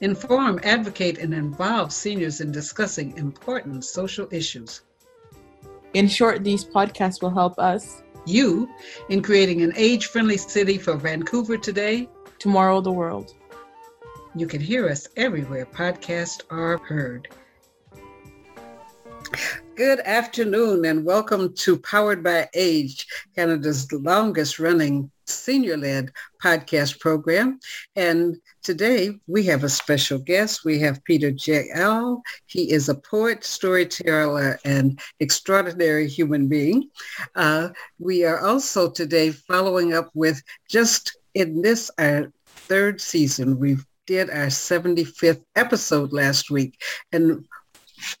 inform, advocate, and involve seniors in discussing important social issues. In short, these podcasts will help us, you, in creating an age friendly city for Vancouver today, tomorrow, the world. You can hear us everywhere podcasts are heard. Good afternoon and welcome to Powered by Age, Canada's longest running senior led podcast program. And today we have a special guest. We have Peter J.L. He is a poet, storyteller, and extraordinary human being. Uh, we are also today following up with just in this our third season, we did our 75th episode last week. And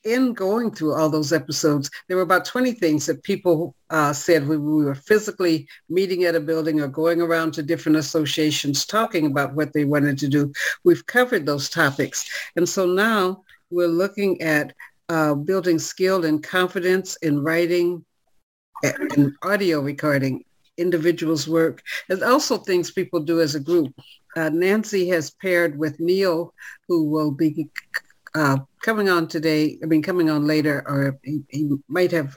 in going through all those episodes, there were about 20 things that people uh, said when we were physically meeting at a building or going around to different associations talking about what they wanted to do. We've covered those topics. And so now we're looking at uh, building skill and confidence in writing and audio recording individuals work and also things people do as a group. Uh, Nancy has paired with Neil, who will be uh, coming on today, I mean, coming on later, or he, he might have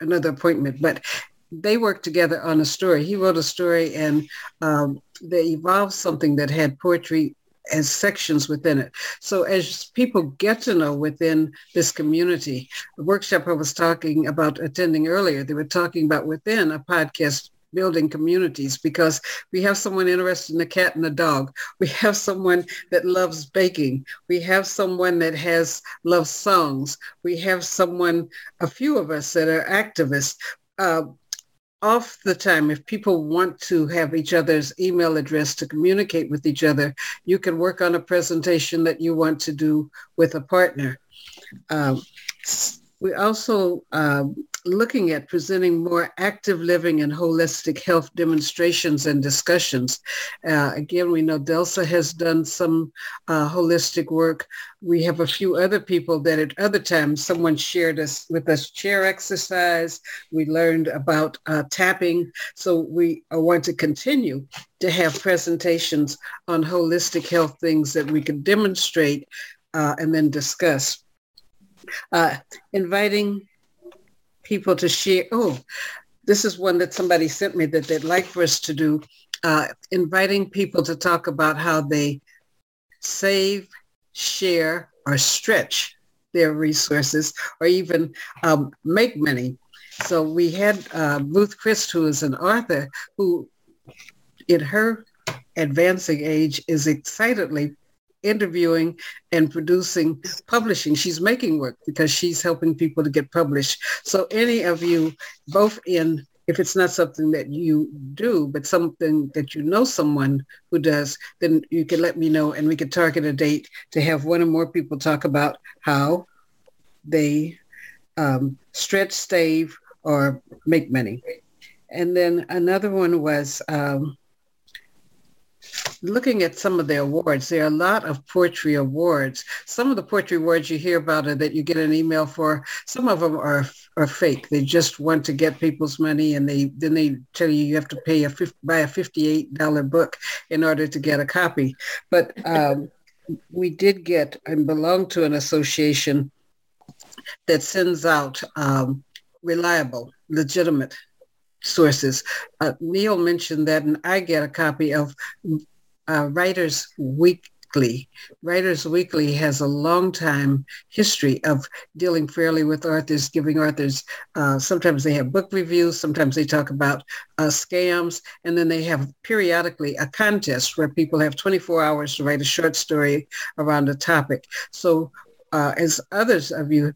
another appointment, but they worked together on a story. He wrote a story and um, they evolved something that had poetry as sections within it. So as people get to know within this community, the workshop I was talking about attending earlier, they were talking about within a podcast building communities because we have someone interested in a cat and a dog. We have someone that loves baking. We have someone that has loves songs. We have someone, a few of us that are activists. Uh, off the time, if people want to have each other's email address to communicate with each other, you can work on a presentation that you want to do with a partner. Um, we also um, looking at presenting more active living and holistic health demonstrations and discussions. Uh, again, we know Delsa has done some uh, holistic work. We have a few other people that at other times someone shared us with us chair exercise. We learned about uh, tapping. So we want to continue to have presentations on holistic health things that we can demonstrate uh, and then discuss. Uh, inviting people to share. Oh, this is one that somebody sent me that they'd like for us to do, uh, inviting people to talk about how they save, share, or stretch their resources, or even um, make money. So we had uh, Ruth Christ, who is an author, who in her advancing age is excitedly interviewing and producing publishing. She's making work because she's helping people to get published. So any of you, both in if it's not something that you do, but something that you know someone who does, then you can let me know and we can target a date to have one or more people talk about how they um, stretch, stave, or make money. And then another one was um, looking at some of the awards, there are a lot of poetry awards. Some of the poetry awards you hear about are that you get an email for. Some of them are are fake. They just want to get people's money, and they then they tell you you have to pay a buy a fifty eight dollar book in order to get a copy. But um, we did get and belong to an association that sends out um, reliable, legitimate sources. Uh, Neil mentioned that, and I get a copy of uh, Writers Weekly. Writers Weekly has a long time history of dealing fairly with authors, giving authors, uh, sometimes they have book reviews, sometimes they talk about uh, scams, and then they have periodically a contest where people have 24 hours to write a short story around a topic. So uh, as others of you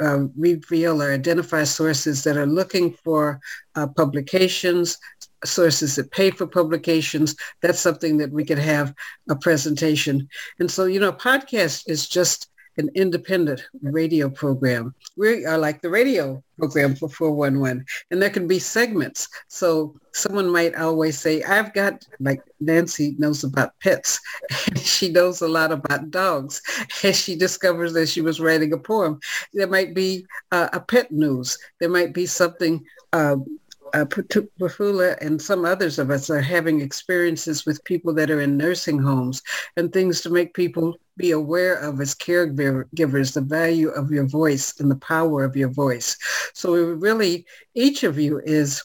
uh, reveal or identify sources that are looking for uh, publications, sources that pay for publications. That's something that we could have a presentation. And so, you know, podcast is just an independent radio program. We are like the radio program for 411, and there can be segments. So someone might always say, I've got, like Nancy knows about pets, she knows a lot about dogs, and she discovers that she was writing a poem. There might be uh, a pet news. There might be something uh, uh, and some others of us are having experiences with people that are in nursing homes and things to make people be aware of as caregivers, the value of your voice and the power of your voice. So we really, each of you is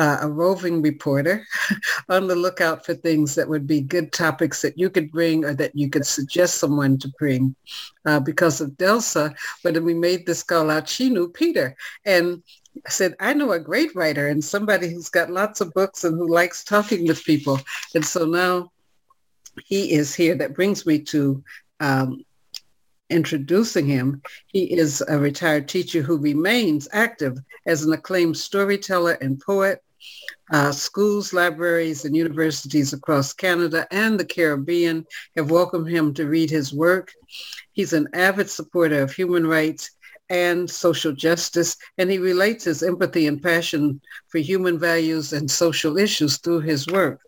uh, a roving reporter on the lookout for things that would be good topics that you could bring or that you could suggest someone to bring. Uh, because of Delsa, when we made this call out, she knew Peter. And I said, I know a great writer and somebody who's got lots of books and who likes talking with people. And so now he is here. That brings me to um, introducing him. He is a retired teacher who remains active as an acclaimed storyteller and poet. Uh, schools, libraries, and universities across Canada and the Caribbean have welcomed him to read his work. He's an avid supporter of human rights and social justice, and he relates his empathy and passion for human values and social issues through his work.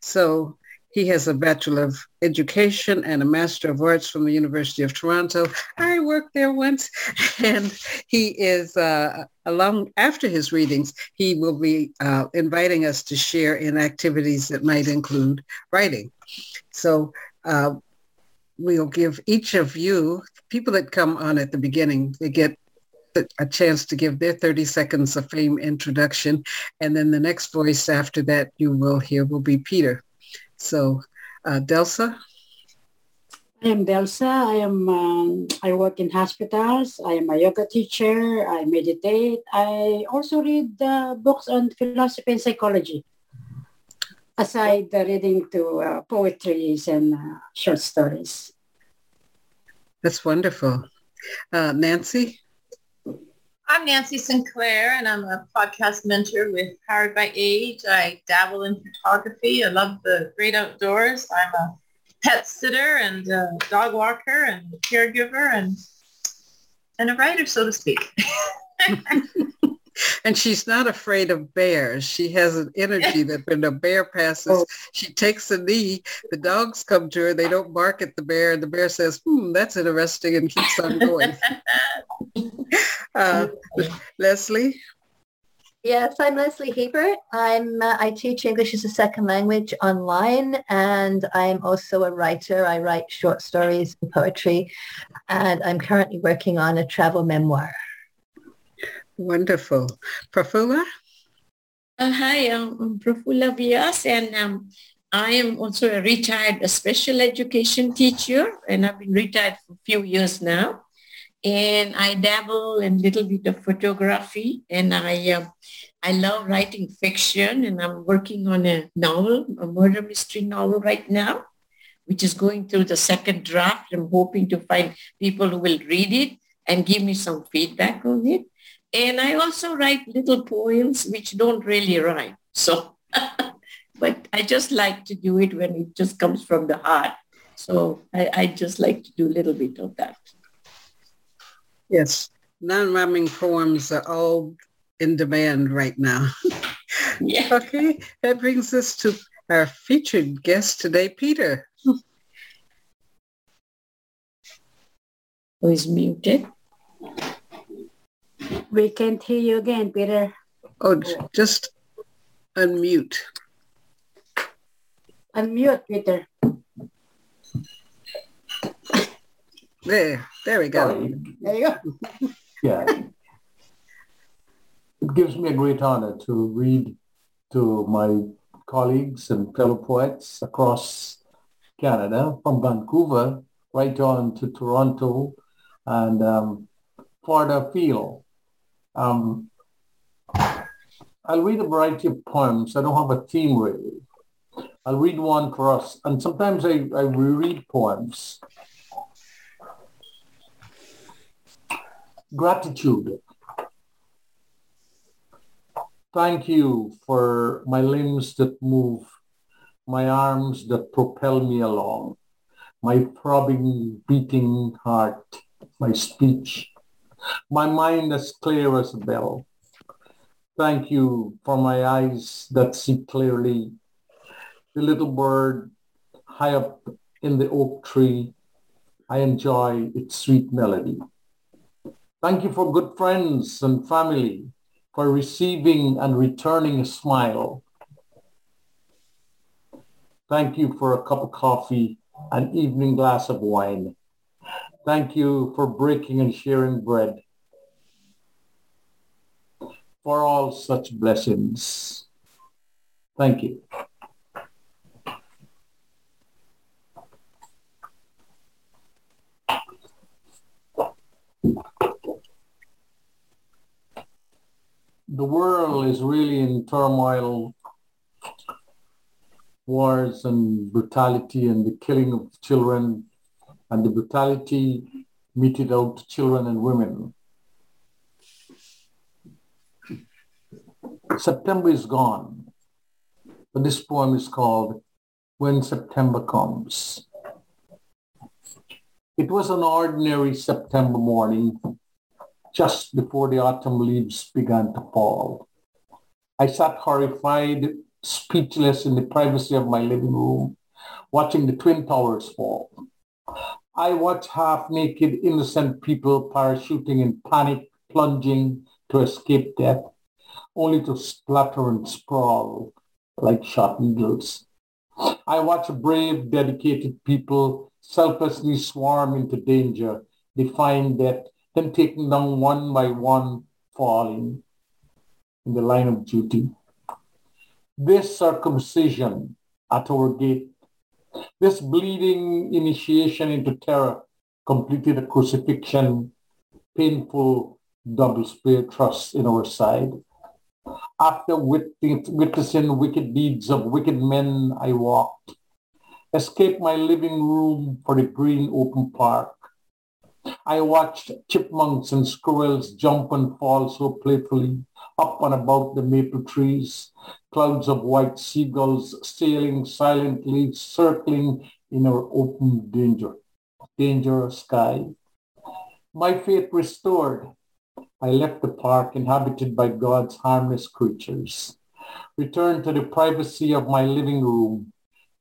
So he has a Bachelor of Education and a Master of Arts from the University of Toronto. I worked there once, and he is, uh, along after his readings, he will be uh, inviting us to share in activities that might include writing. So uh, we'll give each of you, people that come on at the beginning, they get a chance to give their 30 seconds of fame introduction. And then the next voice after that you will hear will be Peter. So uh, Delsa? I am Delsa. I am. Um, I work in hospitals. I am a yoga teacher. I meditate. I also read uh, books on philosophy and psychology aside the reading to uh, poetries and uh, short stories. That's wonderful. Uh, Nancy? I'm Nancy Sinclair, and I'm a podcast mentor with Powered by Age. I dabble in photography. I love the great outdoors. I'm a pet sitter and a dog walker and caregiver and and a writer, so to speak. and she's not afraid of bears. She has an energy that when a bear passes, oh. she takes a knee. The dogs come to her. They don't bark at the bear. The bear says, hmm, that's interesting and keeps on going. uh, Leslie? Yes, I'm Leslie Hebert. I'm uh, I teach English as a second language online, and I'm also a writer. I write short stories and poetry, and I'm currently working on a travel memoir. Wonderful. Prafula? Uh, hi, I'm Prafula Vyas and um, I am also a retired special education teacher and I've been retired for a few years now. And I dabble in a little bit of photography and I, uh, I love writing fiction and I'm working on a novel, a murder mystery novel right now, which is going through the second draft. I'm hoping to find people who will read it and give me some feedback on it. And I also write little poems which don't really rhyme. So, but I just like to do it when it just comes from the heart. So I, I just like to do a little bit of that. Yes, non-rhyming poems are all in demand right now. yeah. Okay, that brings us to our featured guest today, Peter. Who is muted? We can't hear you again, Peter. Oh, just unmute. Unmute, Peter. There, there we go. There you go. yeah. It gives me a great honor to read to my colleagues and fellow poets across Canada, from Vancouver right on to Toronto and um, farther afield. Um, I'll read a variety of poems. I don't have a theme really. I'll read one for us. And sometimes I, I reread poems. Gratitude. Thank you for my limbs that move, my arms that propel me along, my throbbing, beating heart, my speech, my mind as clear as a bell. Thank you for my eyes that see clearly. The little bird high up in the oak tree, I enjoy its sweet melody. Thank you for good friends and family, for receiving and returning a smile. Thank you for a cup of coffee, an evening glass of wine. Thank you for breaking and sharing bread. For all such blessings. Thank you. The world is really in turmoil wars and brutality and the killing of children and the brutality meted out to children and women. September is gone, but this poem is called When September Comes. It was an ordinary September morning just before the autumn leaves began to fall. I sat horrified, speechless in the privacy of my living room, watching the Twin Towers fall. I watch half-naked innocent people parachuting in panic, plunging to escape death, only to splatter and sprawl like shot needles. I watch brave, dedicated people selflessly swarm into danger, defying death, then taken down one by one, falling in the line of duty. This circumcision at our gate this bleeding initiation into terror completed a crucifixion, painful double spear thrust in our side. After witnessing wicked deeds of wicked men, I walked, escaped my living room for the green open park. I watched chipmunks and squirrels jump and fall so playfully up and about the maple trees, clouds of white seagulls sailing silently, circling in our open danger, dangerous sky. My faith restored, I left the park inhabited by God's harmless creatures, returned to the privacy of my living room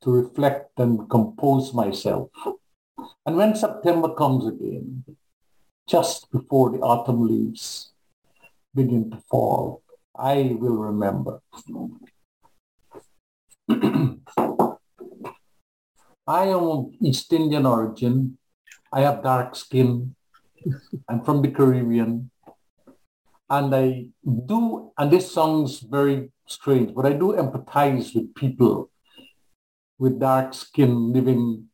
to reflect and compose myself. And when September comes again, just before the autumn leaves begin to fall, I will remember. I am of East Indian origin. I have dark skin. I'm from the Caribbean. And I do, and this sounds very strange, but I do empathize with people with dark skin living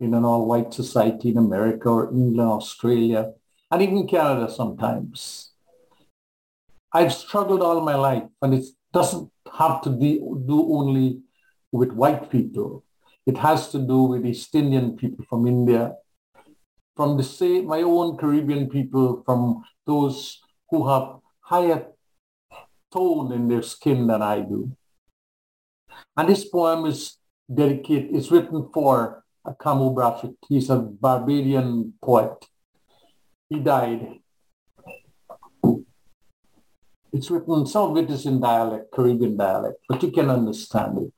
in an all-white society in America or England, Australia, and even Canada sometimes. I've struggled all my life, and it doesn't have to do only with white people. It has to do with East Indian people from India, from the same, my own Caribbean people, from those who have higher tone in their skin than I do. And this poem is dedicated, it's written for Kamau Brathwaite. He's a Barbadian poet. He died it's written, some of it is in dialect, Caribbean dialect, but you can understand it.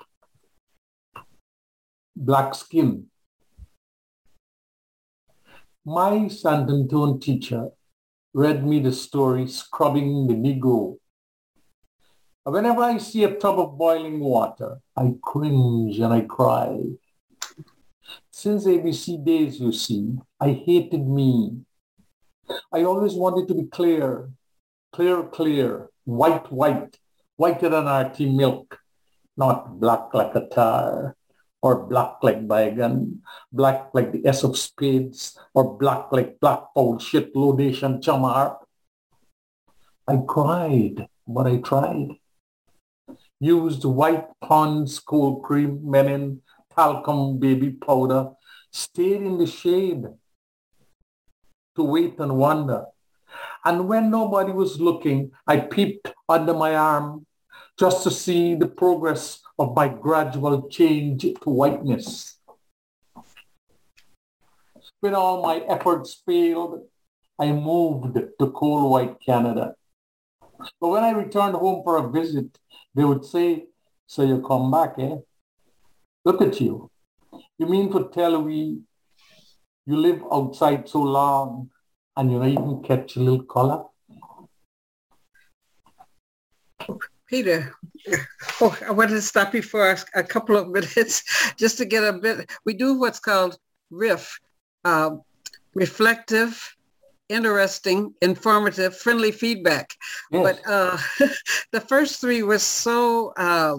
Black skin. My San Antone teacher read me the story Scrubbing the Negro. Whenever I see a tub of boiling water, I cringe and I cry. Since ABC days, you see, I hated me. I always wanted to be clear, clear, clear, white, white, whiter than tea milk, not black like a tar, or black like bygone, black like the S of spades, or black like black foul shit laudation chamar. I cried, but I tried. Used white Pond's cold cream, menin, talcum baby powder, stayed in the shade to wait and wonder and when nobody was looking, I peeped under my arm just to see the progress of my gradual change to whiteness. when all my efforts failed, I moved to cold white Canada. But when I returned home for a visit, they would say, so you come back, eh? Look at you. You mean to tell me you live outside so long and you don't even catch a little color? Peter, oh, I wanted to stop you for a, couple of minutes just to get a bit. We do what's called RIF, uh, reflective, interesting, informative, friendly feedback. Yes. But uh, the first three was so, uh,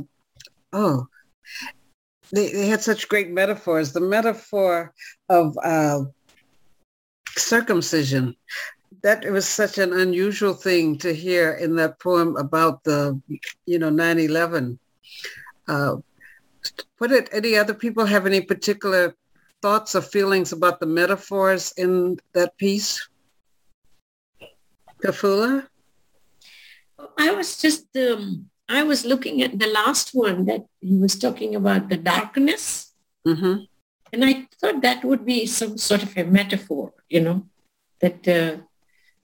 oh, they, they had such great metaphors. The metaphor of uh, circumcision, that it was such an unusual thing to hear in that poem about the, you know, 9-11. Uh, what did any other people have any particular thoughts or feelings about the metaphors in that piece? Prafula? I was just, um, I was looking at the last one that he was talking about the darkness. Mm-hmm. And I thought that would be some sort of a metaphor, you know, that uh,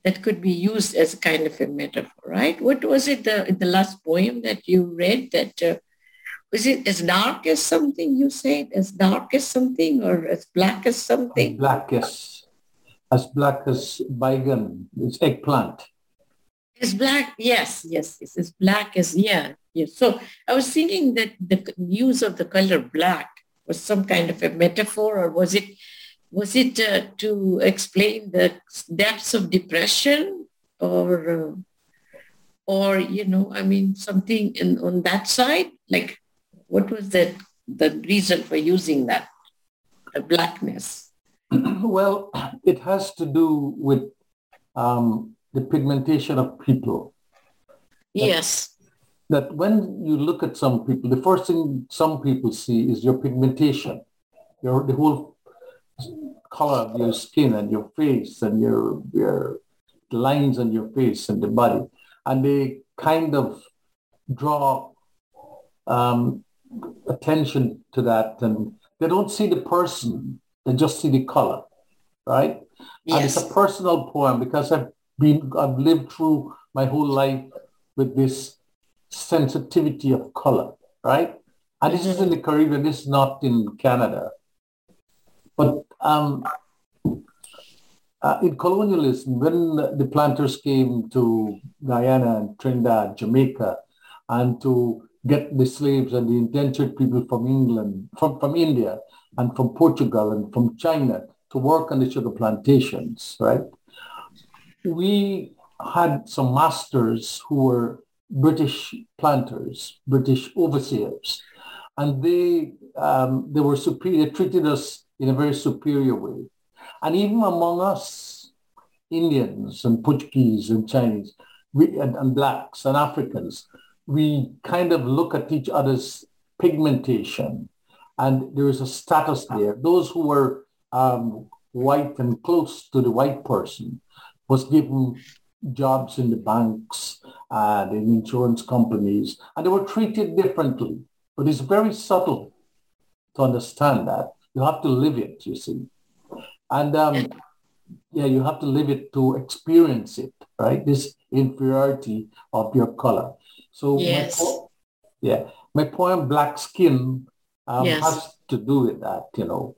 that could be used as a kind of a metaphor, right? What was it, the, the last poem that you read that, uh, was it as dark as something you said, as dark as something or as black as something? As black as, as black as bygone, it's eggplant. It's black, yes, yes, it's as black as, yeah, yes. So I was thinking that the use of the color black was some kind of a metaphor or was it was it uh, to explain the depths of depression? Or uh, or you know i mean something in, on that side? Like what was that the reason for using that the blackness? Well it has to do with um, the pigmentation of people. Yes that when you look at some people the first thing some people see is your pigmentation your the whole color of your skin and your face and your, your lines on your face and the body. And they kind of draw um, attention to that and they don't see the person, they just see the color, right? Yes. And it's a personal poem because I've been, I've lived through my whole life with this sensitivity of color, right? And this is in the Caribbean, this is not in Canada. But um, uh, in colonialism, when the planters came to Guyana and Trinidad, Jamaica, and to get the slaves and the indentured people from England, from, from India, and from Portugal and from China to work on the sugar plantations, right? We had some masters who were British planters, British overseers, and they um, they were superior, they treated us in a very superior way. And even among us, Indians and Portuguese and Chinese we, and, and blacks and Africans, we kind of look at each other's pigmentation and there is a status there. Those who were um, white and close to the white person was given jobs in the banks and in insurance companies, and they were treated differently. But it's very subtle to understand that. You have to live it, you see. And um, yeah, you have to live it to experience it, right? This inferiority of your color. So yes. my po- yeah, my poem Black Skin um, yes. has to do with that, you know.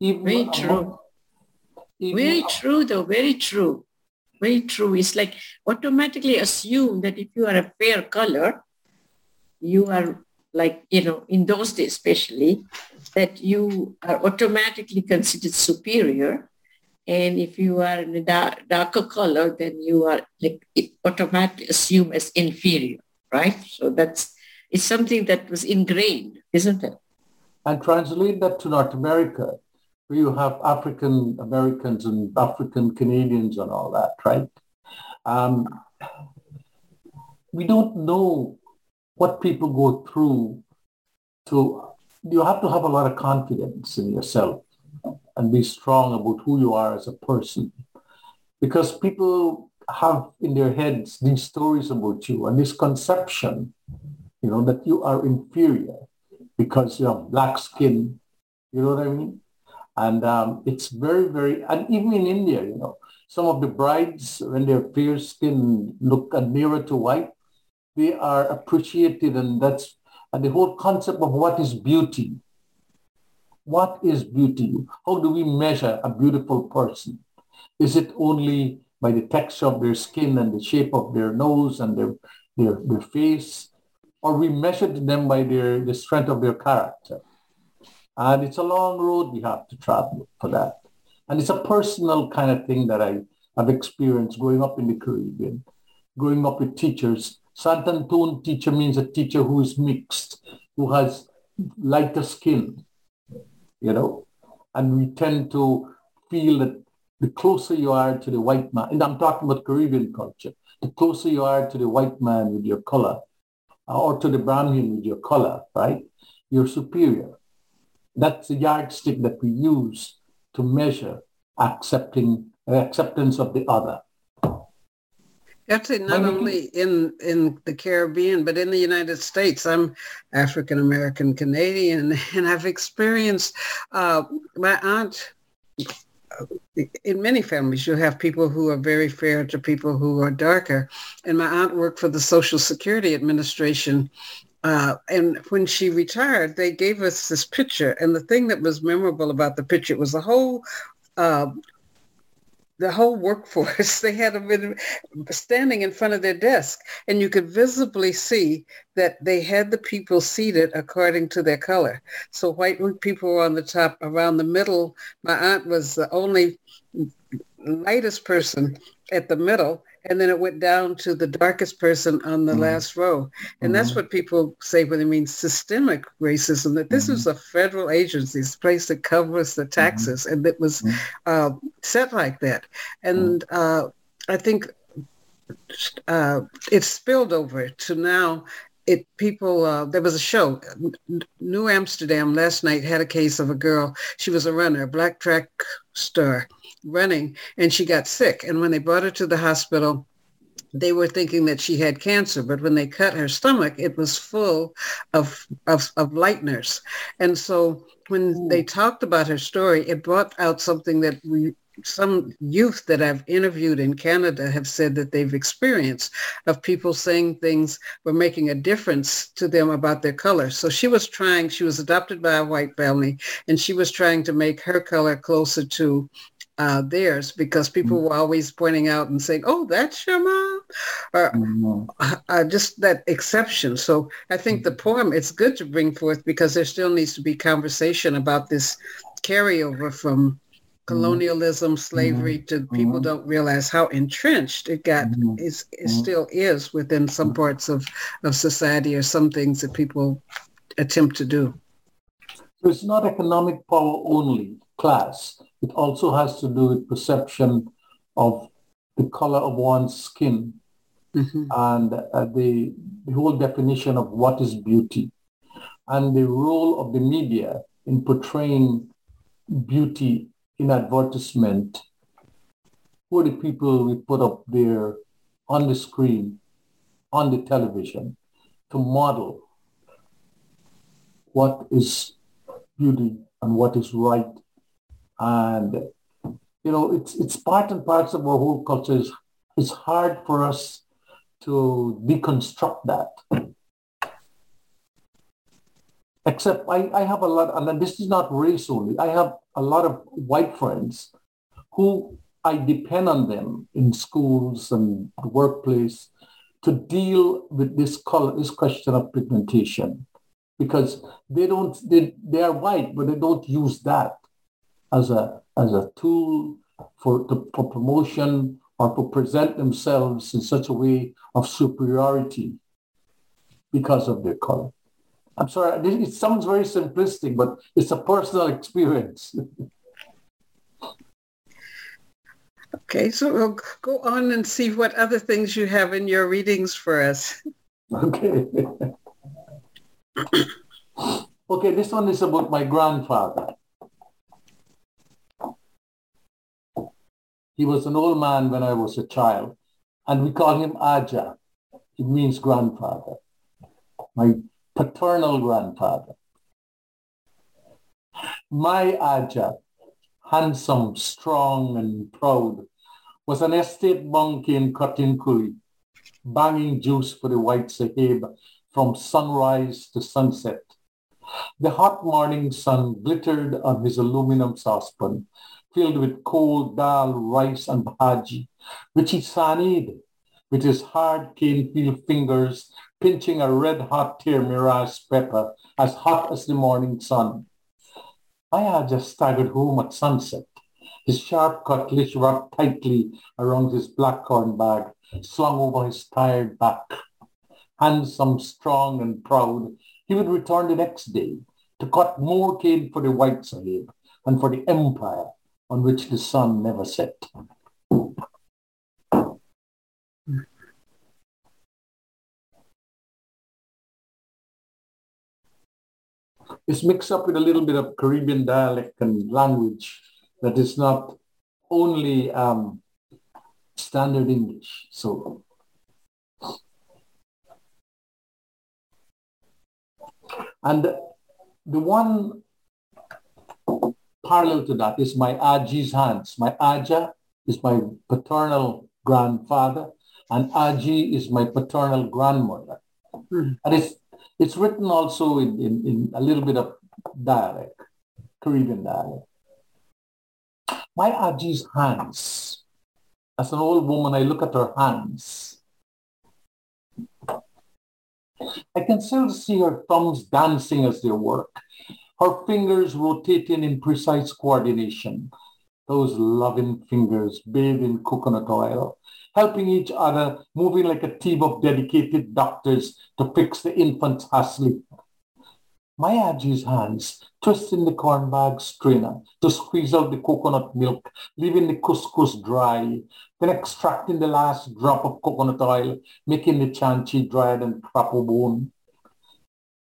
Even very among, true. very true, though. Very true. Very true. It's like automatically assume that if you are a fair color, you are like, you know, in those days especially, that you are automatically considered superior. And if you are in a dark, darker color, then you are like automatically assumed as inferior, right? So that's it's something that was ingrained, isn't it? And translate that to North America, you have African Americans and African Canadians and all that, right? Um, we don't know what people go through to you have to have a lot of confidence in yourself and be strong about who you are as a person. Because people have in their heads these stories about you and this conception you know that you are inferior because you have black skin. You know what i mean And um, it's very, very, and even in India, you know, some of the brides, when their fair skin look nearer to white, they are appreciated and that's, and the whole concept of what is beauty. What is beauty? How do we measure a beautiful person? Is it only by the texture of their skin and the shape of their nose and their, their, their face? Or we measure them by their, the strength of their character? And it's a long road we have to travel for that. And it's a personal kind of thing that I have experienced growing up in the Caribbean, growing up with teachers. Santanton teacher means a teacher who is mixed, who has lighter skin, you know. And we tend to feel that the closer you are to the white man, and I'm talking about Caribbean culture, the closer you are to the white man with your color, or to the Brahmin with your color, right? You're superior. That's the yardstick that we use to measure accepting acceptance of the other. Actually, not only in, in the Caribbean, but in the United States. I'm African American Canadian, and I've experienced uh, my aunt. In many families, you have people who are very fair to people who are darker. And my aunt worked for the Social Security Administration uh, and when she retired, they gave us this picture. And the thing that was memorable about the picture was the whole uh, the whole workforce. They had them standing in front of their desk, and you could visibly see that they had the people seated according to their color. So white people were on the top, around the middle. My aunt was the only lightest person at the middle, and then it went down to the darkest person on the mm-hmm. last row. And mm-hmm. that's what people say when they mean systemic racism, that this mm-hmm. is a federal agency, it's a place that covers the mm-hmm. taxes, and it was mm-hmm. uh, set like that. And mm-hmm. uh, I think uh, it spilled over to now it people uh, there was a show new amsterdam last night had a case of a girl she was a runner a black track star running and she got sick. And when they brought her to the hospital, they were thinking that she had cancer, but when they cut her stomach, it was full of, of, of lighteners. And so when mm. they talked about her story, it brought out something that we some youth that I've interviewed in Canada have said that they've experienced of people saying things were making a difference to them about their color. So she was trying, she was adopted by a white family, and she was trying to make her color closer to uh, theirs because people mm-hmm. were always pointing out and saying, "Oh, that's your mom," or mm-hmm. uh, uh just that exception. So I think mm-hmm. the poem it's good to bring forth because there still needs to be conversation about this carryover from colonialism, slavery to people don't realize how entrenched it got is it still is within some parts of, of society or some things that people attempt to do. So it's not economic power only, class. It also has to do with perception of the color of one's skin mm-hmm. and uh, the, the whole definition of what is beauty and the role of the media in portraying beauty in advertisement who are the people we put up there on the screen, on the television to model what is beauty and what is right and, you know, it's, it's part and parts of our whole culture. It's, it's hard for us to deconstruct that. Except I, I have a lot, and this is not race only. I have a lot of white friends who I depend on them in schools and the workplace to deal with this color, this question of pigmentation, because they don't, they, they are white, but they don't use that as a as a tool for to, for promotion or to present themselves in such a way of superiority because of their color. I'm sorry, it sounds very simplistic, but it's a personal experience. okay, so we'll go on and see what other things you have in your readings for us. Okay. okay, this one is about my grandfather. He was an old man when I was a child, and we call him Aja. It means grandfather, my paternal grandfather. My Aja handsome, strong, and proud, was an estate monkey in Katinkuli, banging juice for the white sahib from sunrise to sunset. The hot morning sun glittered on his aluminum saucepan, filled with cold dal, rice, and bhaji, which he sanied with his hard cane peel fingers, pinching a red-hot tear pepper as hot as the morning sun. I just staggered home at sunset, his sharp cutlass wrapped tightly around his black corn bag, slung over his tired back. Handsome, strong, and proud, he would return the next day to cut more cane for the white sahib and for the empire on which the sun never set. It's mixed up with a little bit of Caribbean dialect and language that is not only um, standard English. So And the one parallel to that is my Aji's hands. My Aja is my paternal grandfather, and Aji is my paternal grandmother. Mm. And it's it's written also in, in, in a little bit of dialect, Caribbean dialect. My Aji's hands, as an old woman, I look at her hands I can still see her thumbs dancing as they work, her fingers rotating in precise coordination. Those loving fingers bathed in coconut oil, helping each other, moving like a team of dedicated doctors to fix the infant's asleep. My Aji's hands twisting the corn bag strainer to squeeze out the coconut milk, leaving the couscous dry, then extracting the last drop of coconut oil, making the chanchi dried and crapo bone.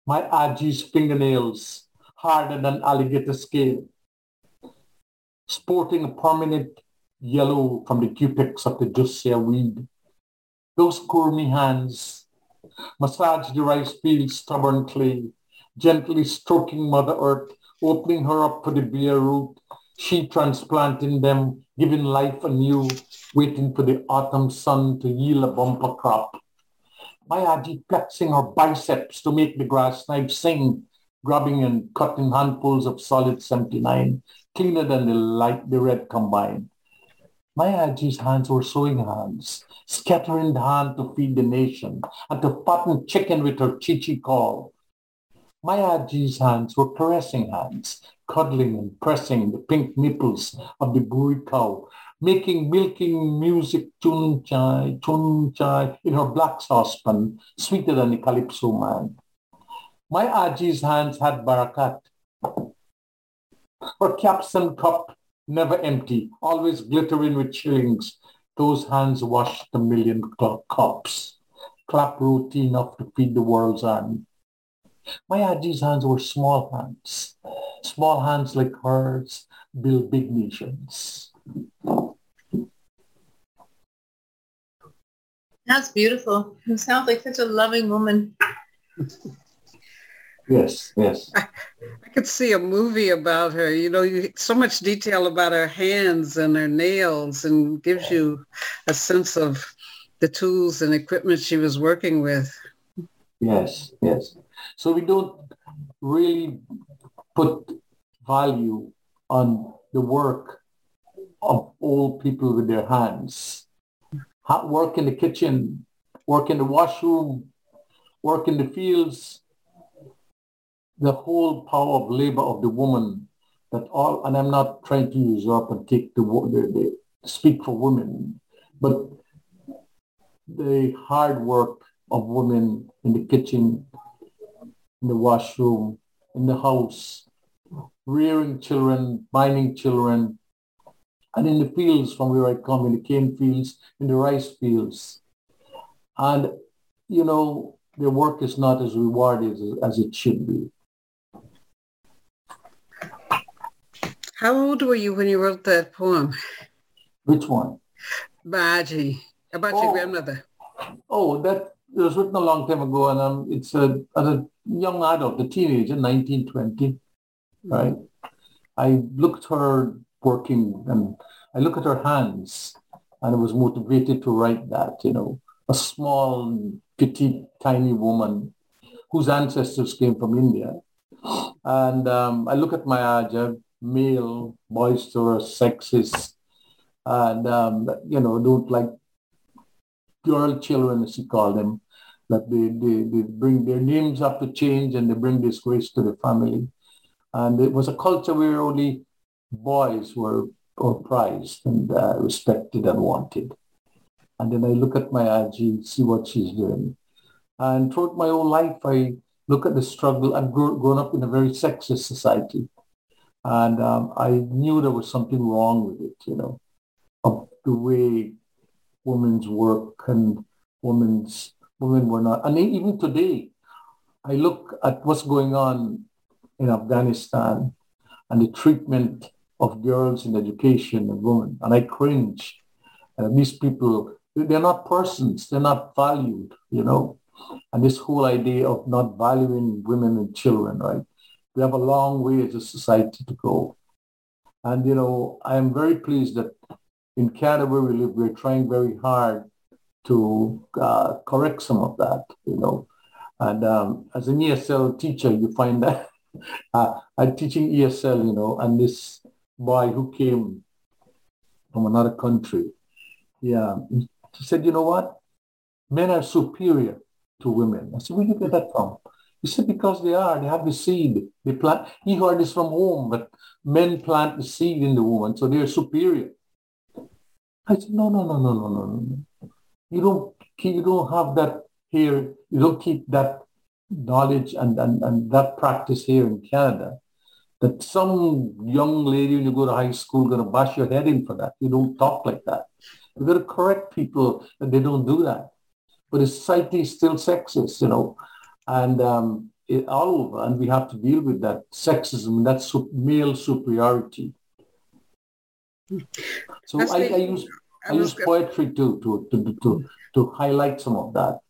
My Aji's fingernails, harder than alligator scale, sporting a permanent yellow from the cupex of the Jussia weed. Those curmy hands massage the rice fields stubborn clay, gently stroking Mother Earth, opening her up for the bare root, she transplanting them, giving life anew, waiting for the autumn sun to yield a bumper crop. Maya flexing her biceps to make the grass knife sing, grabbing and cutting handfuls of solid 79, cleaner than the light the red combined. Maya hands were sewing hands, scattering the hand to feed the nation, and to fatten chicken with her chichi call, Maya G's hands were caressing hands, cuddling and pressing the pink nipples of the buri cow, making milking music chun chai, chun chai in her black saucepan, sweeter than the calypso man. My Aji's hands had barakat. Her and cup never empty, always glittering with shillings. Those hands washed a million cups. Clap roti enough to feed the world's hand. My Aji's hands were small hands. Small hands like hers build big nations. That's beautiful. You sound like such a loving woman. Yes, yes. I, I, could see a movie about her. You know, you, so much detail about her hands and her nails and gives you a sense of the tools and equipment she was working with. Yes, yes. So we don't really put value on the work of all people with their hands. Work in the kitchen, work in the washroom, work in the fields, the whole power of labor of the woman that all, and I'm not trying to usurp and take the, speak for women, but the hard work of women in the kitchen, in the washroom, in the house, rearing children, binding children, and in the fields from where I come, in the cane fields, in the rice fields. And, you know, their work is not as rewarded as it should be. How old were you when you wrote that poem? Which one? Baji, about oh, your grandmother. Oh, that it was written a long time ago, and um, it's a, as a young adult, a teenager, 1920, right? I looked her working and I look at her hands and I was motivated to write that, you know, a small, petite, tiny woman whose ancestors came from India. And um, I look at my Aja, male, boisterous, sexist, and, um, you know, don't like girl children, as he called them, that they, they, they bring their names have to change and they bring disgrace to the family. And it was a culture where only boys were, were prized and uh, respected and wanted. And then I look at my Aji, see what she's doing. And throughout my whole life, I look at the struggle. I've grown up in a very sexist society. And um, I knew there was something wrong with it, you know, of the way women's work and women's women were not. And even today, I look at what's going on in Afghanistan and the treatment of girls in education and women, and I cringe. Uh, these people, they're not persons, they're not valued, you know. And this whole idea of not valuing women and children, right? We have a long way as a society to go. And, you know, I am very pleased that in Canada where we live, we're trying very hard to uh, correct some of that, you know. And um, as an ESL teacher, you find that uh, I'm teaching ESL, you know, and this boy who came from another country, yeah, he said, you know what? Men are superior to women. I said, where do you get that from? He said, because they are. They have the seed. They plant. He heard this from home, but men plant the seed in the woman, so they're superior. I said, no, no, no, no, no, no, no. You don't, you don't have that here. You don't keep that knowledge and, and, and that practice here in Canada. That some young lady when you go to high school going to bash your head in for that. You don't talk like that. You've got to correct people that they don't do that. But society is still sexist, you know, and um, it, all over. And we have to deal with that sexism, that su- male superiority. So I, I, use I use poetry to, to, to, to, to highlight some of that.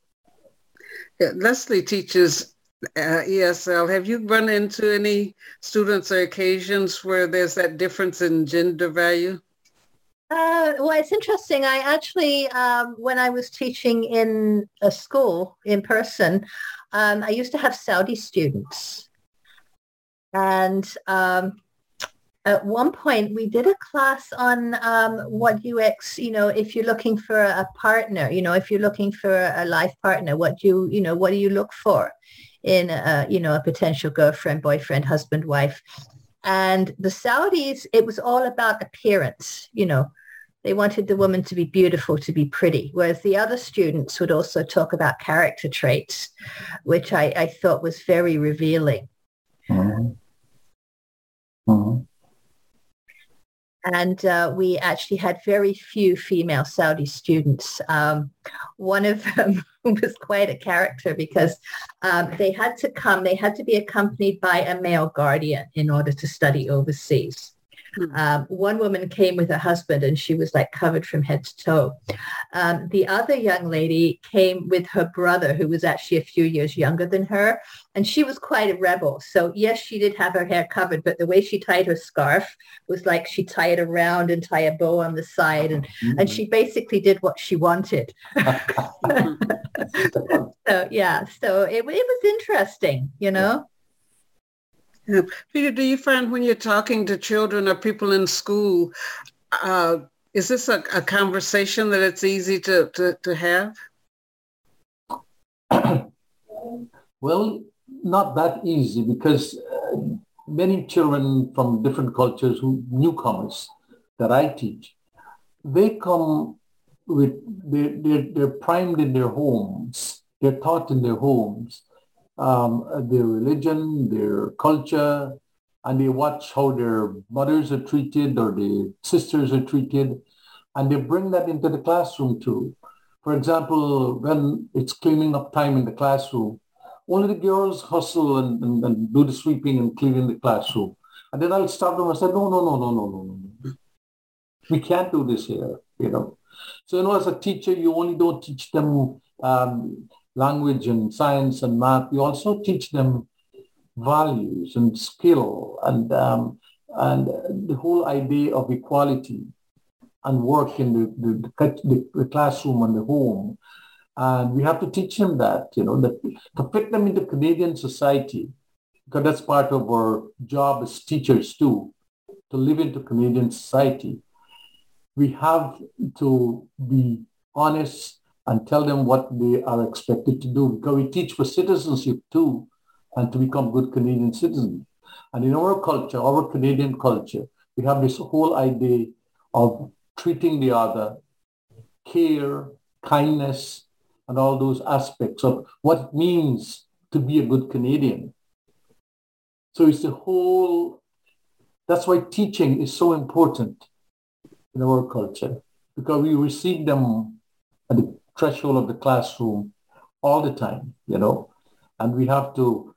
Yeah, Leslie teaches uh, ESL. Have you run into any students or occasions where there's that difference in gender value? Uh, well, it's interesting. I actually, um, when I was teaching in a school in person, um, I used to have Saudi students. And um, at one point we did a class on um, what UX, you know, if you're looking for a partner, you know, if you're looking for a life partner, what do you, you know, what do you look for in a, you know, a potential girlfriend, boyfriend, husband, wife? And the Saudis, it was all about appearance, you know, they wanted the woman to be beautiful, to be pretty, whereas the other students would also talk about character traits, which I, I thought was very revealing. Mm-hmm. Mm-hmm and uh, we actually had very few female Saudi students. Um, one of them was quite a character because um, they had to come, they had to be accompanied by a male guardian in order to study overseas. Hmm. Um, one woman came with her husband and she was like covered from head to toe. Um, the other young lady came with her brother who was actually a few years younger than her. And she was quite a rebel. So yes, she did have her hair covered, but the way she tied her scarf was like she tied it around and tie a bow on the side. And, mm-hmm. and she basically did what she wanted. so yeah, so it, it was interesting, you know? Peter, do you find when you're talking to children or people in school, uh, is this a, a, conversation that it's easy to, to, to have? well, not that easy because uh, many children from different cultures who newcomers that I teach, they come with, they're, they're, they're primed in their homes. They're taught in their homes um, their religion, their culture, and they watch how their mothers are treated or their sisters are treated, and they bring that into the classroom too. For example, when it's cleaning up time in the classroom, only the girls hustle and, and, and do the sweeping and cleaning the classroom. And then I'll stop them and say, no, no, no, no, no, no, no. We can't do this here, you know. So, you know, as a teacher, you only don't teach them um, language and science and math, we also teach them values and skill and um, and the whole idea of equality and work in the, the, the, classroom and the home. And we have to teach them that, you know, that to fit them into Canadian society, because that's part of our job as teachers too, to live into Canadian society. We have to be honest and tell them what they are expected to do because we teach for citizenship too and to become good Canadian citizens. And in our culture, our Canadian culture, we have this whole idea of treating the other, care, kindness, and all those aspects of what it means to be a good Canadian. So it's the whole, that's why teaching is so important in our culture, because we receive them at the threshold of the classroom all the time, you know, and we have to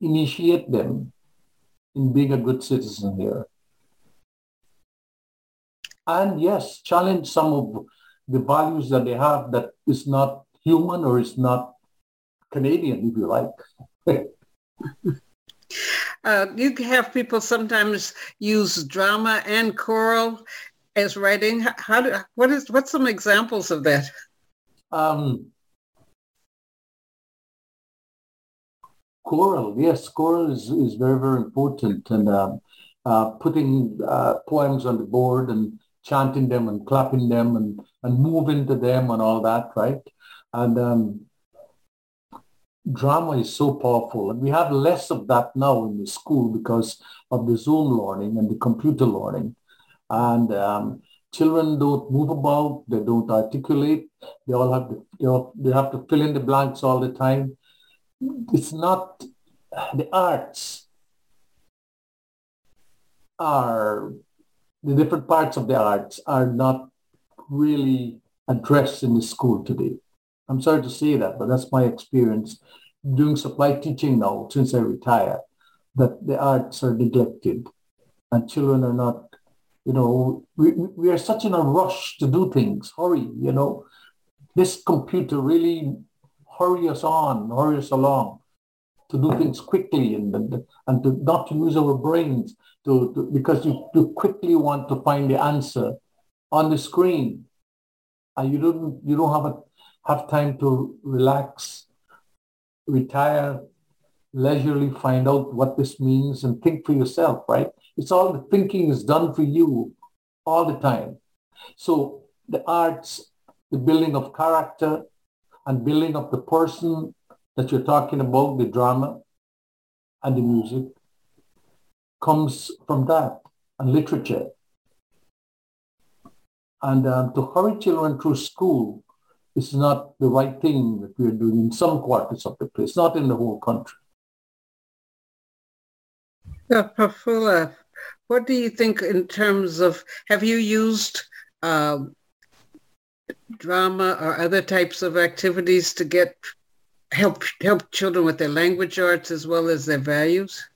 initiate them in being a good citizen here. And yes, challenge some of the values that they have that is not human or is not Canadian, if you like. uh, you have people sometimes use drama and choral as writing. How do what is what's some examples of that? Um, choral, yes, choral is, is very very important, and um, uh, putting uh, poems on the board and chanting them and clapping them and and moving to them and all that, right? And um, drama is so powerful, and we have less of that now in the school because of the Zoom learning and the computer learning and um, children don't move about, they don't articulate, they all have to, you know, they have to fill in the blanks all the time. It's not the arts are the different parts of the arts are not really addressed in the school today. I'm sorry to say that, but that's my experience doing supply teaching now since I retired, that the arts are neglected and children are not you know, we, we are such in a rush to do things. Hurry, you know. This computer really hurry us on, hurry us along to do things quickly and, and, and to not to use our brains to, to because you, you quickly want to find the answer on the screen and you don't you don't have a, have time to relax retire leisurely find out what this means and think for yourself right it's all the thinking is done for you all the time. So the arts, the building of character and building of the person that you're talking about, the drama and the music, comes from that and literature. And um, to hurry children through school is not the right thing that we are doing in some quarters of the place, not in the whole country. Yeah, Prafula, what do you think in terms of, have you used uh, drama or other types of activities to get help help children with their language arts as well as their values?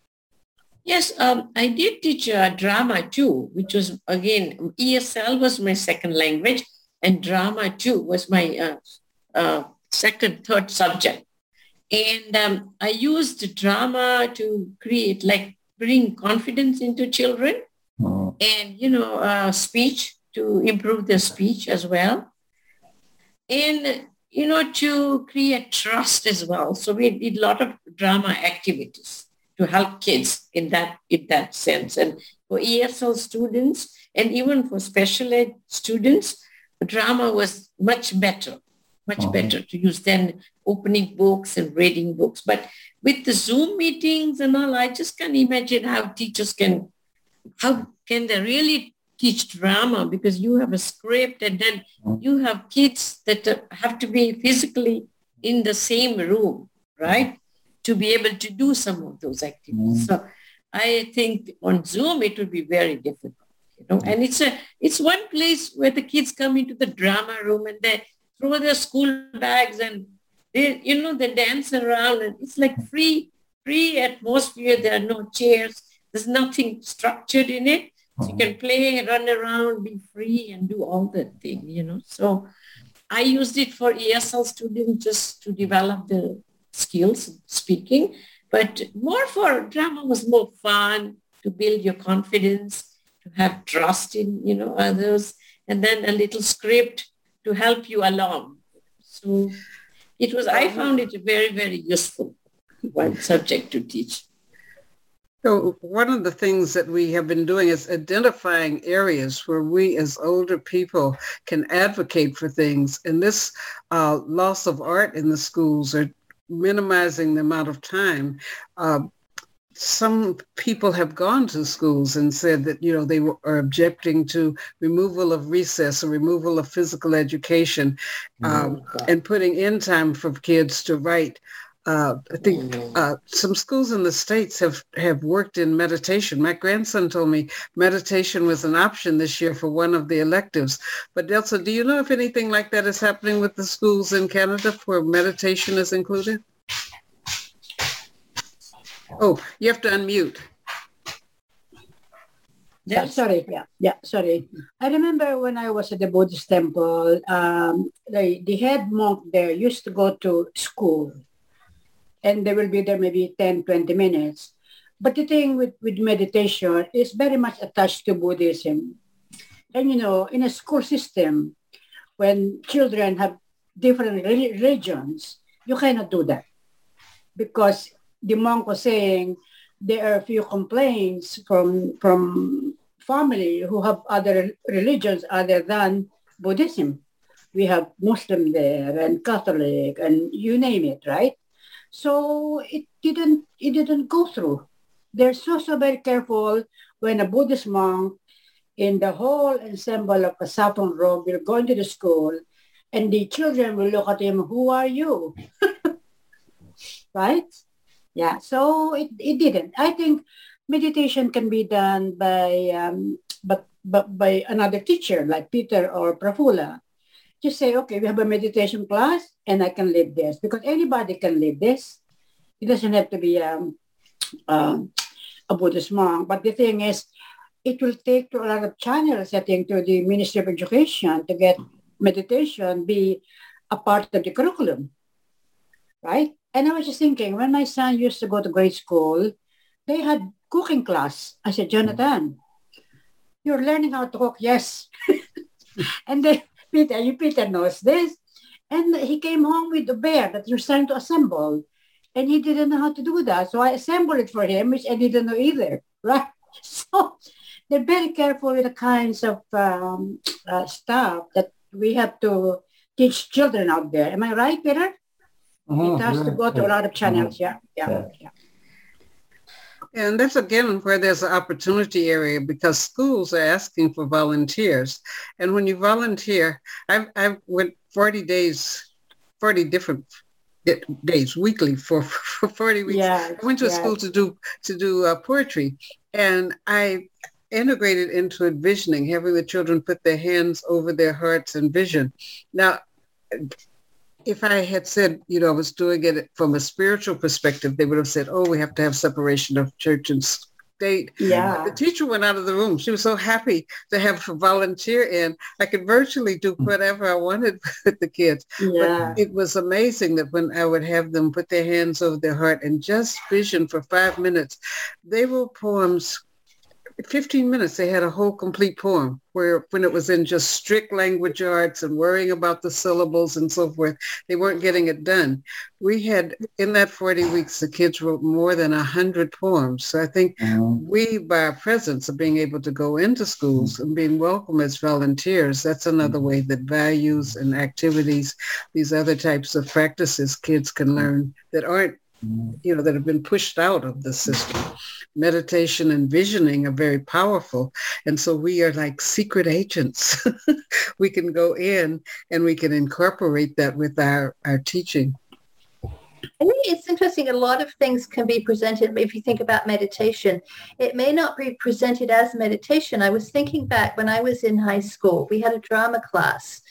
Yes, um, I did teach uh, drama too, which was again ESL was my second language, and drama too was my uh, uh, second, third subject. And um, I used drama to create like bring confidence into children mm. and, you know, uh, speech to improve their speech as well. And, you know, to create trust as well. So we did a lot of drama activities to help kids in that, in that sense. And for ESL students and even for special ed students, drama was much better much uh-huh. better to use than opening books and reading books. But with the Zoom meetings and all, I just can't imagine how teachers can, how can they really teach drama because you have a script and then uh-huh. you have kids that have to be physically in the same room, right? To be able to do some of those activities. Mm-hmm. So I think on Zoom, it would be very difficult. You know, and it's a it's one place where the kids come into the drama room and they throw their school bags and they, you know, they dance around and it's like free, free atmosphere. There are no chairs. There's nothing structured in it. So you can mm-hmm. play, run around, be free and do all that thing, you know. So I used it for ESL students just to develop the skills speaking, but more for drama was more fun, to build your confidence, to have trust in, you know, others, and then a little script to help you along. So it was, I found it a very, very useful one subject to teach. So one of the things that we have been doing is identifying areas where we as older people can advocate for things. And this uh, loss of art in the schools or minimizing the amount of time, uh, some people have gone to schools and said that, you know, they were, are objecting to removal of recess or removal of physical education um, and putting in time for kids to write uh, I think mm. uh, some schools in the states have have worked in meditation. My grandson told me meditation was an option this year for one of the electives. But Delsa, do you know if anything like that is happening with the schools in Canada where meditation is included? Oh, you have to unmute. Yeah, sorry. Yeah, yeah, sorry. I remember when I was at the Buddhist temple, um, the, the head monk there used to go to school and they will be there maybe 10, 20 minutes. But the thing with, with meditation is very much attached to Buddhism. And you know, in a school system, when children have different religions, you cannot do that. Because the monk was saying there are a few complaints from from family who have other religions other than Buddhism. We have Muslim there and Catholic and you name it, right? So it didn't it didn't go through. They're so so very careful when a Buddhist monk in the whole ensemble of a saffron robe will go into the school and the children will look at him, who are you? right? Yeah, so it, it didn't. I think meditation can be done by um, but, but by another teacher like Peter or Prafula just say, okay, we have a meditation class and I can live this because anybody can live this. It doesn't have to be um, um, a Buddhist monk. But the thing is, it will take to a lot of channels, I think, to the Ministry of Education to get meditation be a part of the curriculum, right? And I was just thinking, when my son used to go to grade school, they had cooking class. I said, Jonathan, you're learning how to cook, yes. and then Peter, you Peter knows this. And he came home with the bear that you're starting to assemble. And he didn't know how to do that. So I assembled it for him, which I didn't know either. Right? So they're very careful with the kinds of um, uh, stuff that we have to teach children out there. Am I right, Peter? Uh-huh, it has to go to a lot of channels. Uh-huh. Yeah, yeah, yeah. And that's again where there's an opportunity area because schools are asking for volunteers. And when you volunteer, I've, I've went 40 days, 40 different days weekly for, for 40 weeks. Yes, I went to a yes. school to do, to do uh, poetry and I integrated into envisioning, having the children put their hands over their hearts and vision. Now, if I had said, you know, I was doing it from a spiritual perspective, they would have said, oh, we have to have separation of church and state. Yeah. But the teacher went out of the room. She was so happy to have a volunteer in. I could virtually do hmm. whatever I wanted with the kids. Yeah. But it was amazing that when I would have them put their hands over their heart and just vision for five minutes, they wrote poems 15 minutes they had a whole complete poem where when it was in just strict language arts and worrying about the syllables and so forth they weren't getting it done. We had in that 40 weeks the kids wrote more than 100 poems. So i think mm-hmm. we by our presence of being able to go into schools and being welcome as volunteers that's another way that values and activities these other types of practices kids can learn that aren't you know, that have been pushed out of the system. Meditation and visioning are very powerful. And so we are like secret agents. we can go in and we can incorporate that with our, our teaching. I think it's interesting. A lot of things can be presented. If you think about meditation, it may not be presented as meditation. I was thinking back when I was in high school, we had a drama class.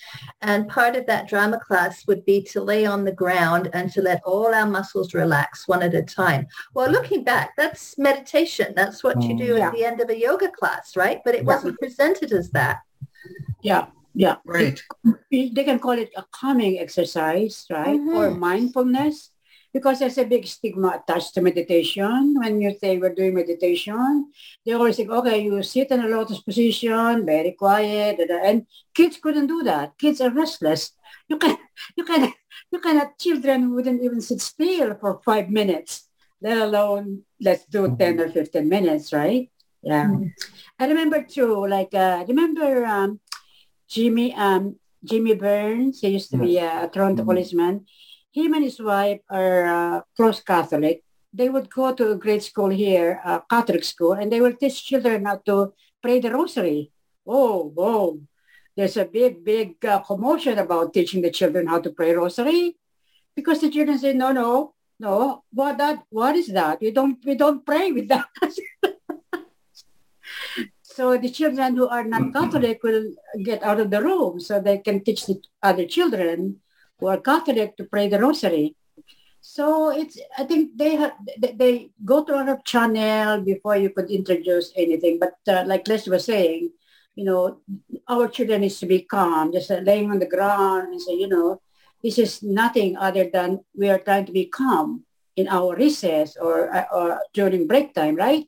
And part of that drama class would be to lay on the ground and to let all our muscles relax one at a time. Well, looking back, that's meditation. That's what you do mm. at the end of a yoga class, right? But it wasn't presented as that. Yeah. Yeah. Right. They can call it a calming exercise, right? Mm-hmm. Or mindfulness because there's a big stigma attached to meditation. When you say we're doing meditation, they always think, okay, you sit in a lotus position, very quiet, and kids couldn't do that. Kids are restless. You can, you can, you cannot. Children wouldn't even sit still for five minutes, let alone let's do ten or fifteen minutes, right? Yeah. Mm-hmm. I remember too, like, uh, remember um, Jimmy, um, Jimmy Burns, he used to be a Toronto mm-hmm. policeman. Him and his wife are uh, close Catholic. They would go to a grade school here, a Catholic school, and they will teach children how to pray the rosary. Oh, whoa. There's a big, big uh, commotion about teaching the children how to pray rosary because the children say, no, no, no, what that, what is that? We don't, we don't pray with that. So the children who are not Catholic will get out of the room so they can teach the other children who are Catholic to pray the rosary. So it's I think they have they go to our channel before you could introduce anything. But uh, like Les was saying, you know, our children needs to be calm, just uh, laying on the ground and say, you know, this is nothing other than we are trying to be calm in our recess or uh, or during break time, right?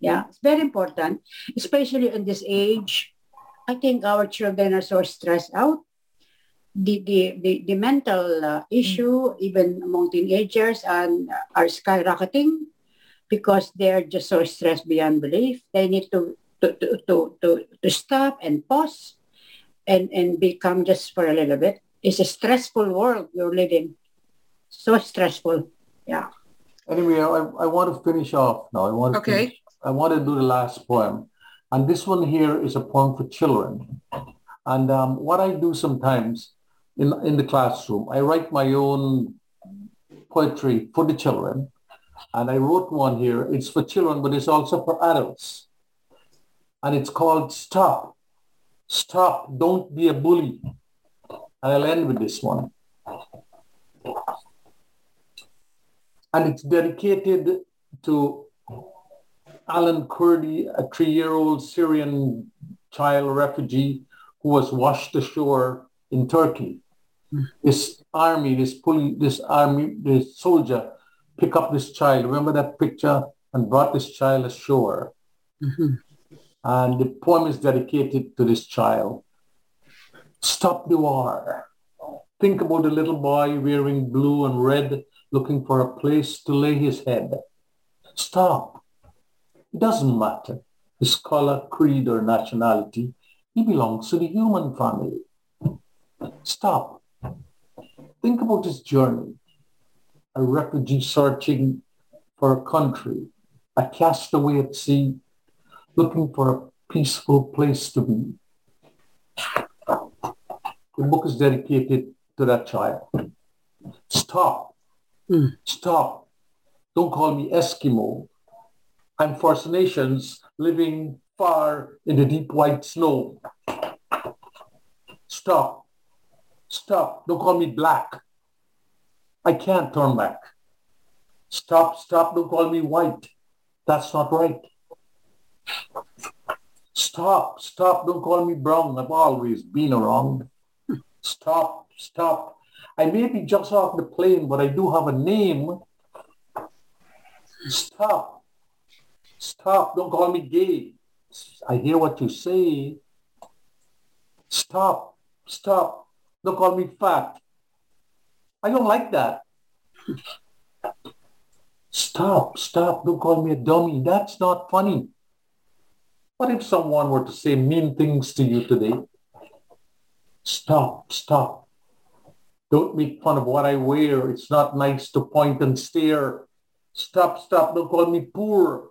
Yeah, it's very important, especially in this age. I think our children are so stressed out. The, the, the, the mental uh, issue, even among teenagers, and uh, are skyrocketing because they're just so stressed beyond belief. They need to, to, to, to, to, to stop and pause and, and become just for a little bit. It's a stressful world you're living. So stressful. Yeah. Anyway, I, I want to finish off now. I want to okay. Finish I want to do the last poem. And this one here is a poem for children. And um, what I do sometimes in, in the classroom, I write my own poetry for the children. And I wrote one here. It's for children, but it's also for adults. And it's called Stop. Stop. Don't be a bully. And I'll end with this one. And it's dedicated to Alan Kurdi, a three-year-old Syrian child refugee who was washed ashore in Turkey. Mm. This army, this police, this army, this soldier pick up this child. Remember that picture? And brought this child ashore. Mm-hmm. And the poem is dedicated to this child. Stop the war. Think about the little boy wearing blue and red, looking for a place to lay his head. Stop. It doesn't matter his color, creed, or nationality. He belongs to the human family. Stop. Think about his journey. A refugee searching for a country, a castaway at sea, looking for a peaceful place to be. The book is dedicated to that child. Stop. Mm. Stop. Don't call me Eskimo I'm First Nations living far in the deep white snow. Stop. Stop. Don't call me black. I can't turn back. Stop, stop. Don't call me white. That's not right. Stop, stop. Don't call me brown. I've always been around. Stop, stop. I may be just off the plane, but I do have a name. Stop. Stop. Don't call me gay. I hear what you say. Stop. Stop. Don't call me fat. I don't like that. Stop. Stop. Don't call me a dummy. That's not funny. What if someone were to say mean things to you today? Stop. Stop. Don't make fun of what I wear. It's not nice to point and stare. Stop, stop. Don't call me poor.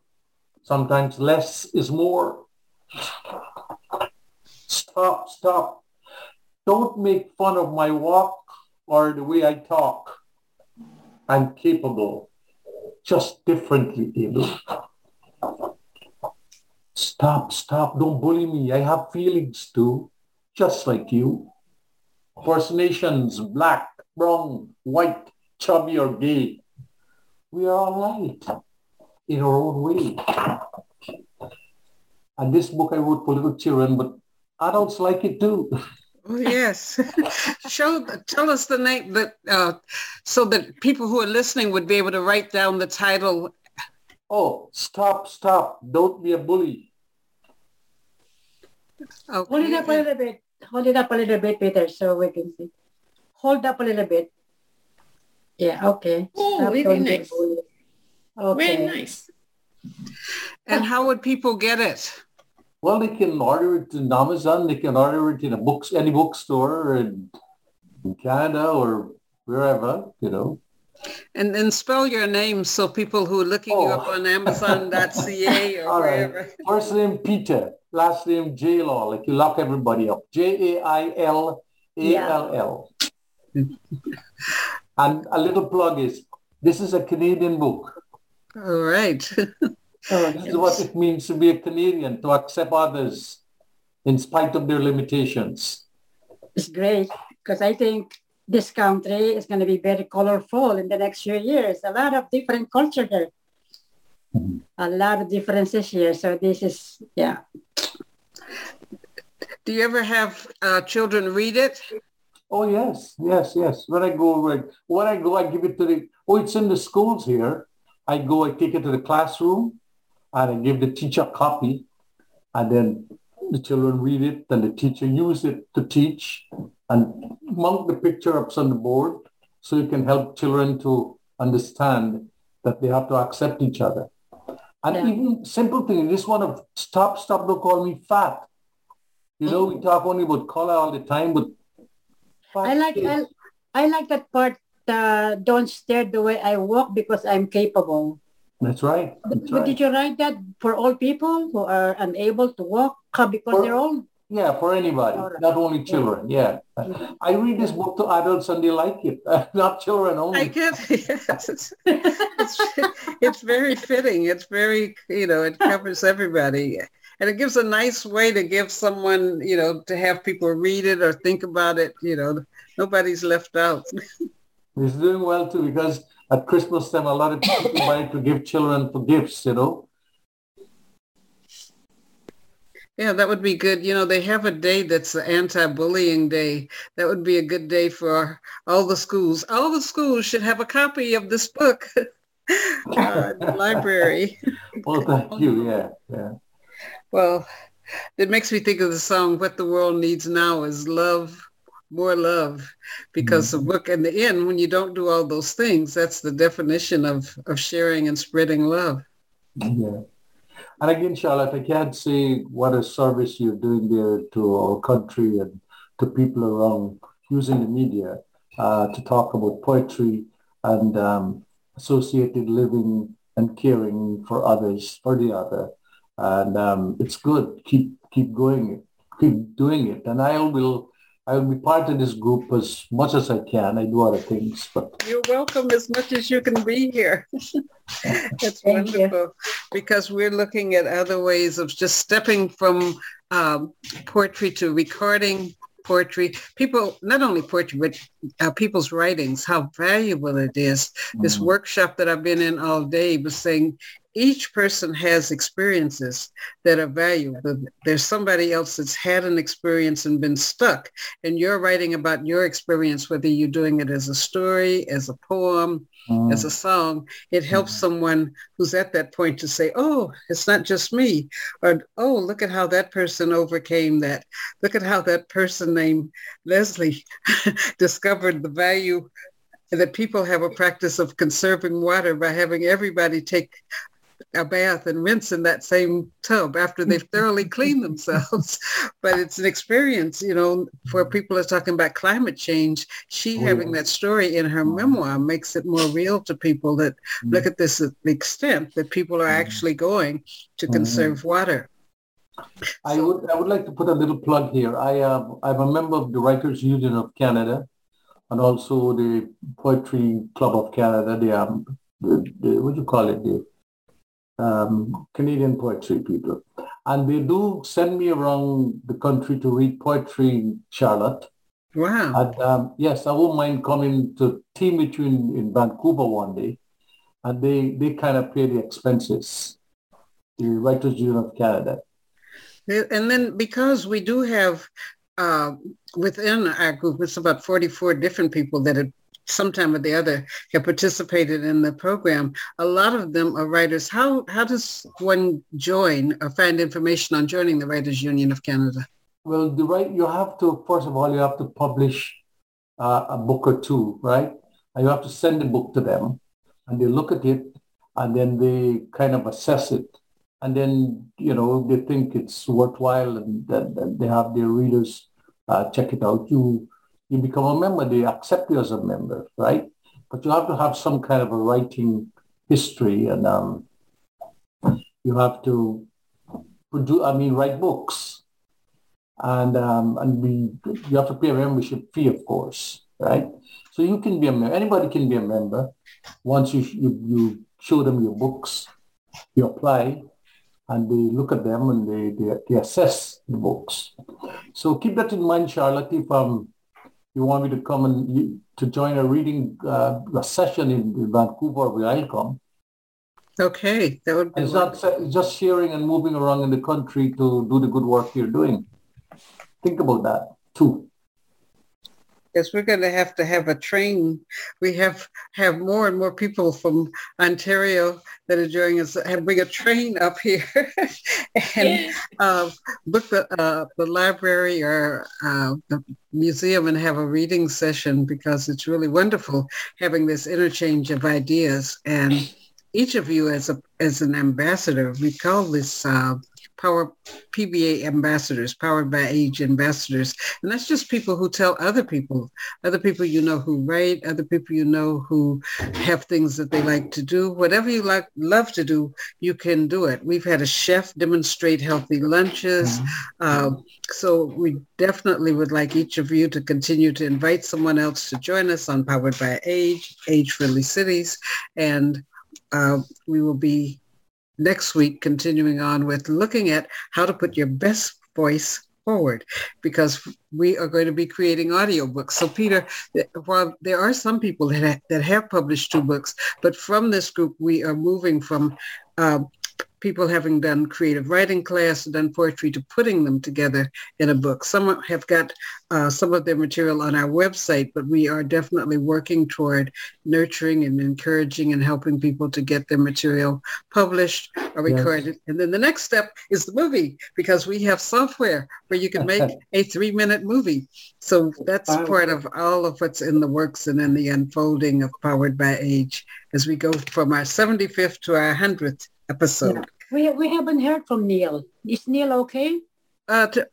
Sometimes less is more. Stop, stop. Don't make fun of my walk or the way I talk. I'm capable, just differently able. Stop, stop. Don't bully me. I have feelings too, just like you. First Nations, black, brown, white, chubby or gay. We are all right in our own way. And this book I wrote for little children, but adults like it too. Oh yes. Show tell us the name that uh, so that people who are listening would be able to write down the title. Oh, stop, stop. Don't be a bully. Okay. Hold it up a little bit. Hold it up a little bit, Peter, so we can see. Hold up a little bit. Yeah, okay. Oh, Stop, very nice. Okay. Very nice. And how would people get it? Well, they can order it in Amazon. They can order it in a books, any bookstore in, in Canada or wherever, you know. And then spell your name so people who are looking you up Oh. on Amazon.ca or All right. wherever. First name Peter, last name Jailall, like you lock everybody up. J A I L A L L. And a little plug is this is a Canadian book. All right. Oh, This is what it means to be a Canadian, to accept others in spite of their limitations. it's great because I think this country is going to be very colorful in the next few years. A lot of different culture here. Mhm. A lot of differences here. So this is, yeah. Do you ever have uh, children read it? Oh yes, yes, yes. When I go, like, when I go, I give it to the. Oh, it's in the schools here. I go, I take it to the classroom, and I give the teacher a copy, and then the children read it, and the teacher use it to teach, and mount the picture up on the board, so you can help children to understand that they have to accept each other. And Yeah. even simple thing, this one of stop, stop, don't call me fat. You know, we talk only about color all the time, but I like I, I like that part. Uh, don't stare the way I walk because I'm capable. That's right. That's But right. did you write that for all people who are unable to walk uh, because For- they're old? Yeah, for anybody, All right. not only children. Yeah. I read this book to adults and they like it, not children I only. get yes. It's, it's, it's very fitting. It's very, you know, it covers everybody. And it gives a nice way to give someone, you know, to have people read it or think about it. You know, nobody's left out. It's doing well too because at Christmas time, a lot of people buy to give children for gifts, you know. Yeah, that would be good. You know, they have a day that's the anti-bullying day. That would be a good day for all the schools. All the schools should have a copy of this book uh, in the library. Well, thank you. Yeah, yeah. Well, it makes me think of the song, What the World Needs Now is Love, More Love. Because the book in the end, when you don't do all those things, that's the definition of, of sharing and spreading love. Yeah. And again, Charlotte, I can't say what a service you're doing there to our country and to people around using the media uh, to talk about poetry and um, associated living and caring for others, for the other. And um, it's good. Keep keep going, keep doing it. And I will I will be part of this group as much as I can. I do other things, but You're welcome as much as you can be here. It's Thank you. wonderful because we're looking at other ways of just stepping from um, poetry to recording poetry. People, not only poetry, but uh, people's writings, how valuable it is. This Mm. workshop that I've been in all day was saying each person has experiences that are valuable. There's somebody else that's had an experience and been stuck, and you're writing about your experience, whether you're doing it as a story, as a poem, Mm. as a song, it helps Mhm. someone who's at that point to say, oh, it's not just me. Or, oh, look at how that person overcame that. Look at how that person named Leslie discovered the value that people have a practice of conserving water by having everybody take a bath and rinse in that same tub after they've thoroughly cleaned themselves. but it's an experience, you know, where people are talking about climate change. She Oh, having that story in her memoir makes it more real to people that Mm. look at this at the extent that people are actually going to Mhm. conserve water. I would I would like to put a little plug here. I uh, I'm a member of the Writers Union of Canada, and also the Poetry Club of Canada. The um the, the what do you call it the um, Canadian poetry people, and they do send me around the country to read poetry in Charlotte. Wow. And um, yes, I won't mind coming to team with you in, in Vancouver one day, and they they kind of pay the expenses. The Writers Union of Canada. And then because we do have uh, within our group, it's about 44 different people that have sometime or the other have participated in the program. A lot of them are writers. How, how does one join or find information on joining the Writers Union of Canada? Well, the right, you have to, first of all, you have to publish uh, a book or two, right? And you have to send the book to them and they look at it and then they kind of assess it. And then, you know, they think it's worthwhile and then they have their readers uh, check it out. You you become a member, they accept you as a member, right? But you have to have some kind of a writing history and um, you have to produce, I mean, write books. And um, and you have to pay a membership fee, of course, right? So you can be a member. Anybody can be a member. Once you, you, you show them your books, you apply, and they look at them and they, they, they assess the books. So keep that in mind, Charlotte. If um, you want me to come and you, to join a reading uh, a session in, in Vancouver, I'll come. Okay, that would be. It's not just sharing and moving around in the country to do the good work you're doing. Think about that too. Yes, we're going to have to have a train. We have have more and more people from Ontario that are joining us. Have bring a train up here and uh, book the uh, the library or uh, the museum and have a reading session because it's really wonderful having this interchange of ideas and each of you as a as an ambassador. We call this uh, Power PBA ambassadors, powered by age ambassadors. And that's just people who tell other people, other people you know who write, other people you know who have things that they like to do. Whatever you like love to do, you can do it. We've had a chef demonstrate healthy lunches. Mm-hmm. Uh, so we definitely would like each of you to continue to invite someone else to join us on Powered by Age, Age Friendly Cities. And uh, we will be next week continuing on with looking at how to put your best voice forward because we are going to be creating audiobooks. So Peter, while there are some people that, ha- that have published two books, but from this group, we are moving from uh, people having done creative writing class, and done poetry, to putting them together in a book. Some have got uh, some of their material on our website, but we are definitely working toward nurturing and encouraging and helping people to get their material published or recorded. Yes. And then the next step is the movie, because we have software where you can make a three-minute movie. So that's part of all of what's in the works and in the unfolding of Powered by Age as we go from our 75th to our 100th episode. Yeah. We, we haven't heard from Neil. Is Neil okay? Uh, to,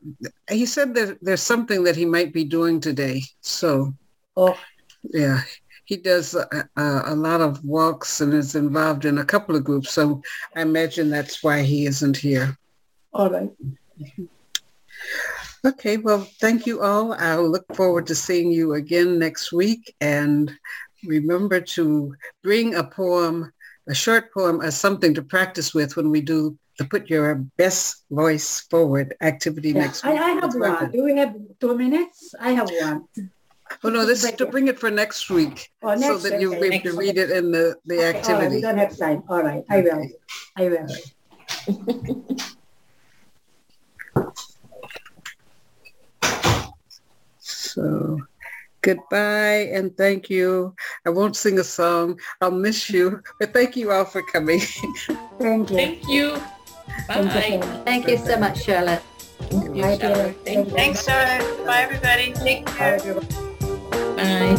he said that there's something that he might be doing today. So, oh, yeah, he does a, a, lot of walks and is involved in a couple of groups. So I imagine that's why he isn't here. All right. Okay, well, thank you all. I'll look forward to seeing you again next week. And remember to bring a poem a short poem as something to practice with when we do the put your best voice forward activity yeah, next week. I, I have one. Do we have two minutes? I have one. Oh no, this is to bring it for next week, oh, next so that you okay, to read it in the the okay, activity. All right, we don't have time. All right, I will. I will. so goodbye and thank you. I won't sing a song. I'll miss you, but thank you all for coming. thank you. Thank you. Bye. Thank you so much, Charlotte. Thank you, Charlotte. Thank Thanks, Charlotte. Bye, everybody. Take care. Bye.